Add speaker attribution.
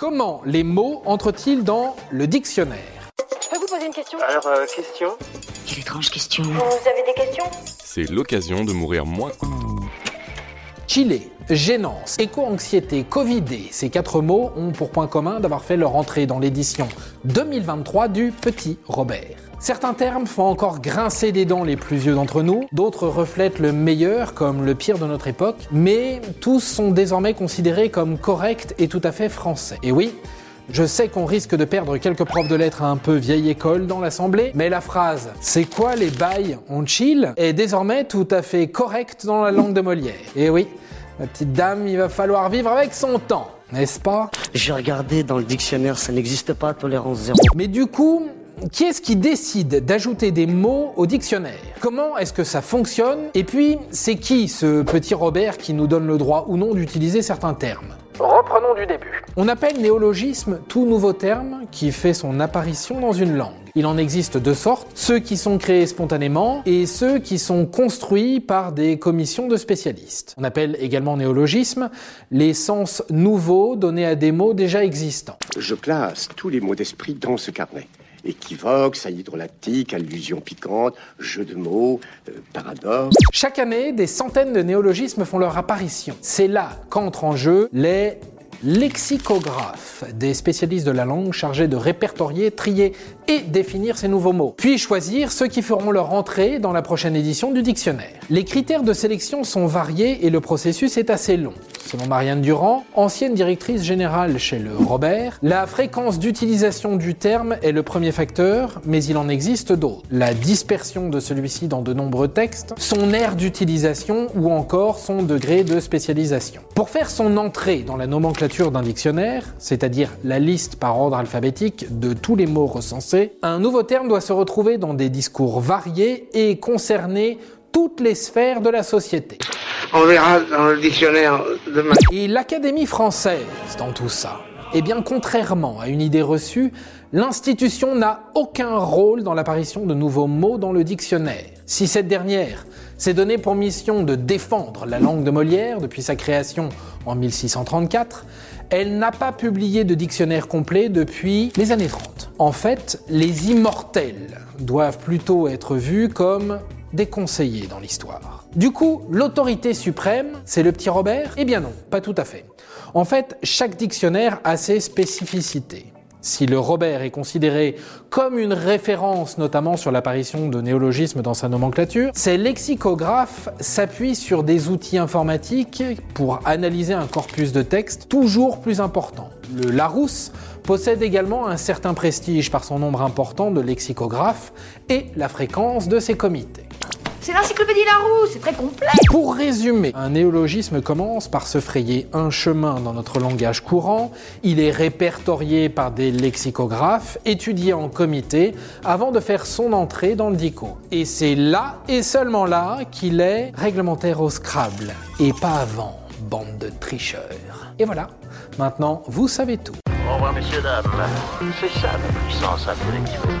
Speaker 1: Comment les mots entrent-ils dans le dictionnaire
Speaker 2: Je peux vous poser une question
Speaker 3: Alors, euh, question
Speaker 4: Quelle étrange question.
Speaker 2: Vous avez des questions?
Speaker 5: C'est l'occasion de mourir moins.
Speaker 1: Chile, gênance, éco-anxiété, covidé, ces quatre mots ont pour point commun d'avoir fait leur entrée dans l'édition 2023 du Petit Robert. Certains termes font encore grincer des dents les plus vieux d'entre nous, d'autres reflètent le meilleur comme le pire de notre époque, mais tous sont désormais considérés comme corrects et tout à fait français. Et oui, je sais qu'on risque de perdre quelques profs de lettres un peu vieille école dans l'assemblée, mais la phrase C'est quoi les bails On chill est désormais tout à fait correcte dans la langue de Molière. Et oui, ma petite dame, il va falloir vivre avec son temps, n'est-ce pas?
Speaker 4: J'ai regardé dans le dictionnaire, ça n'existe pas, tolérance zéro.
Speaker 1: Mais du coup, qui est-ce qui décide d'ajouter des mots au dictionnaire? Comment est-ce que ça fonctionne? Et puis, c'est qui ce petit Robert qui nous donne le droit ou non d'utiliser certains termes? Reprenons du début. On appelle néologisme tout nouveau terme qui fait son apparition dans une langue. Il en existe deux sortes, ceux qui sont créés spontanément et ceux qui sont construits par des commissions de spécialistes. On appelle également néologisme les sens nouveaux donnés à des mots déjà existants.
Speaker 3: Je classe tous les mots d'esprit dans ce carnet. Équivoque, saillie drôlatique, allusion piquante, jeu de mots, euh, paradoxe.
Speaker 1: Chaque année, des centaines de néologismes font leur apparition. C'est là qu'entrent en jeu les lexicographes, des spécialistes de la langue chargés de répertorier, trier et définir ces nouveaux mots, puis choisir ceux qui feront leur entrée dans la prochaine édition du dictionnaire. Les critères de sélection sont variés et le processus est assez long. Selon Marianne Durand, ancienne directrice générale chez le Robert, la fréquence d'utilisation du terme est le premier facteur, mais il en existe d'autres. La dispersion de celui-ci dans de nombreux textes, son aire d'utilisation ou encore son degré de spécialisation. Pour faire son entrée dans la nomenclature d'un dictionnaire, c'est-à-dire la liste par ordre alphabétique de tous les mots recensés, un nouveau terme doit se retrouver dans des discours variés et concerner toutes les sphères de la société.
Speaker 6: On verra dans le dictionnaire demain.
Speaker 1: Et l'Académie française dans tout ça Eh bien, contrairement à une idée reçue, l'institution n'a aucun rôle dans l'apparition de nouveaux mots dans le dictionnaire. Si cette dernière s'est donnée pour mission de défendre la langue de Molière depuis sa création en 1634, elle n'a pas publié de dictionnaire complet depuis les années 30. En fait, les immortels doivent plutôt être vus comme des conseillers dans l'histoire. Du coup, l'autorité suprême, c'est le petit Robert? Eh bien non, pas tout à fait. En fait, chaque dictionnaire a ses spécificités. Si le Robert est considéré comme une référence notamment sur l'apparition de néologismes dans sa nomenclature, ces lexicographes s'appuient sur des outils informatiques pour analyser un corpus de texte toujours plus important. Le Larousse possède également un certain prestige par son nombre important de lexicographes et la fréquence de ses comités.
Speaker 2: C'est l'encyclopédie Larousse, c'est très complet
Speaker 1: Pour résumer, un néologisme commence par se frayer un chemin dans notre langage courant, il est répertorié par des lexicographes, étudié en comité, avant de faire son entrée dans le dico. Et c'est là, et seulement là, qu'il est réglementaire au Scrabble, et pas avant, bande de tricheurs. Et voilà, maintenant vous savez tout.
Speaker 7: Au revoir, messieurs, dames. C'est ça la puissance intellectuelle.